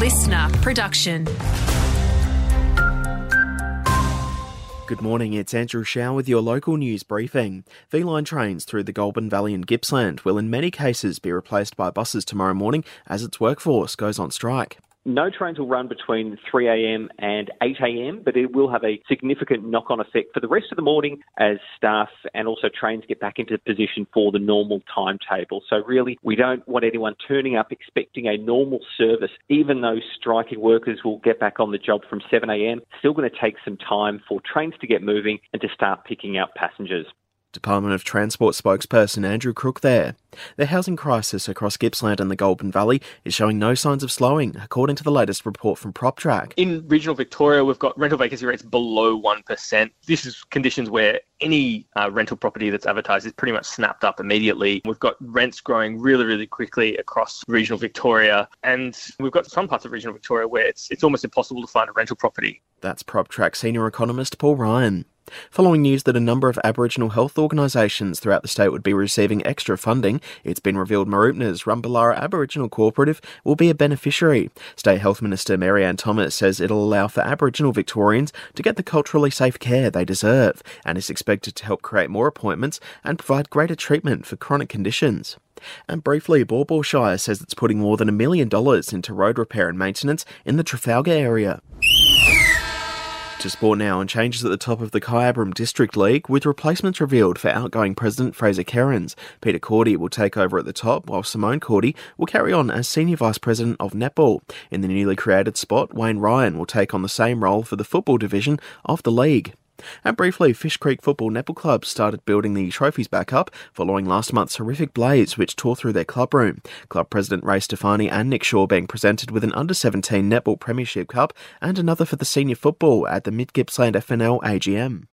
listener production. Good morning, it's Andrew Shaw with your local news briefing. V-Line trains through the Goulburn Valley and Gippsland will in many cases be replaced by buses tomorrow morning as its workforce goes on strike. No trains will run between 3am and 8am, but it will have a significant knock on effect for the rest of the morning as staff and also trains get back into position for the normal timetable. So, really, we don't want anyone turning up expecting a normal service, even though striking workers will get back on the job from 7am. Still going to take some time for trains to get moving and to start picking up passengers. Department of Transport spokesperson Andrew Crook there. The housing crisis across Gippsland and the Goulburn Valley is showing no signs of slowing, according to the latest report from PropTrack. In regional Victoria, we've got rental vacancy rates below 1%. This is conditions where any uh, rental property that's advertised is pretty much snapped up immediately. We've got rents growing really, really quickly across regional Victoria, and we've got some parts of regional Victoria where it's, it's almost impossible to find a rental property. That's PropTrack senior economist Paul Ryan. Following news that a number of Aboriginal health organisations throughout the state would be receiving extra funding, it's been revealed Mooroopna's Rumbalara Aboriginal Cooperative will be a beneficiary. State Health Minister Mary-Anne Thomas says it'll allow for Aboriginal Victorians to get the culturally safe care they deserve and is expected to help create more appointments and provide greater treatment for chronic conditions. And briefly, Baw Shire says it's putting more than a million dollars into road repair and maintenance in the Trafalgar area. To sport now and changes at the top of the Kyabram District League with replacements revealed for outgoing President Fraser Kerins. Peter Cordy will take over at the top while Simone Cordy will carry on as Senior Vice President of Netball. In the newly created spot, Wayne Ryan will take on the same role for the football division of the league. And briefly, Fish Creek Football Netball Club started building the trophies back up following last month's horrific blaze which tore through their club room. Club President Ray Stefani and Nick Shaw being presented with an under 17 Netball Premiership Cup and another for the senior football at the Mid Gippsland FNL AGM.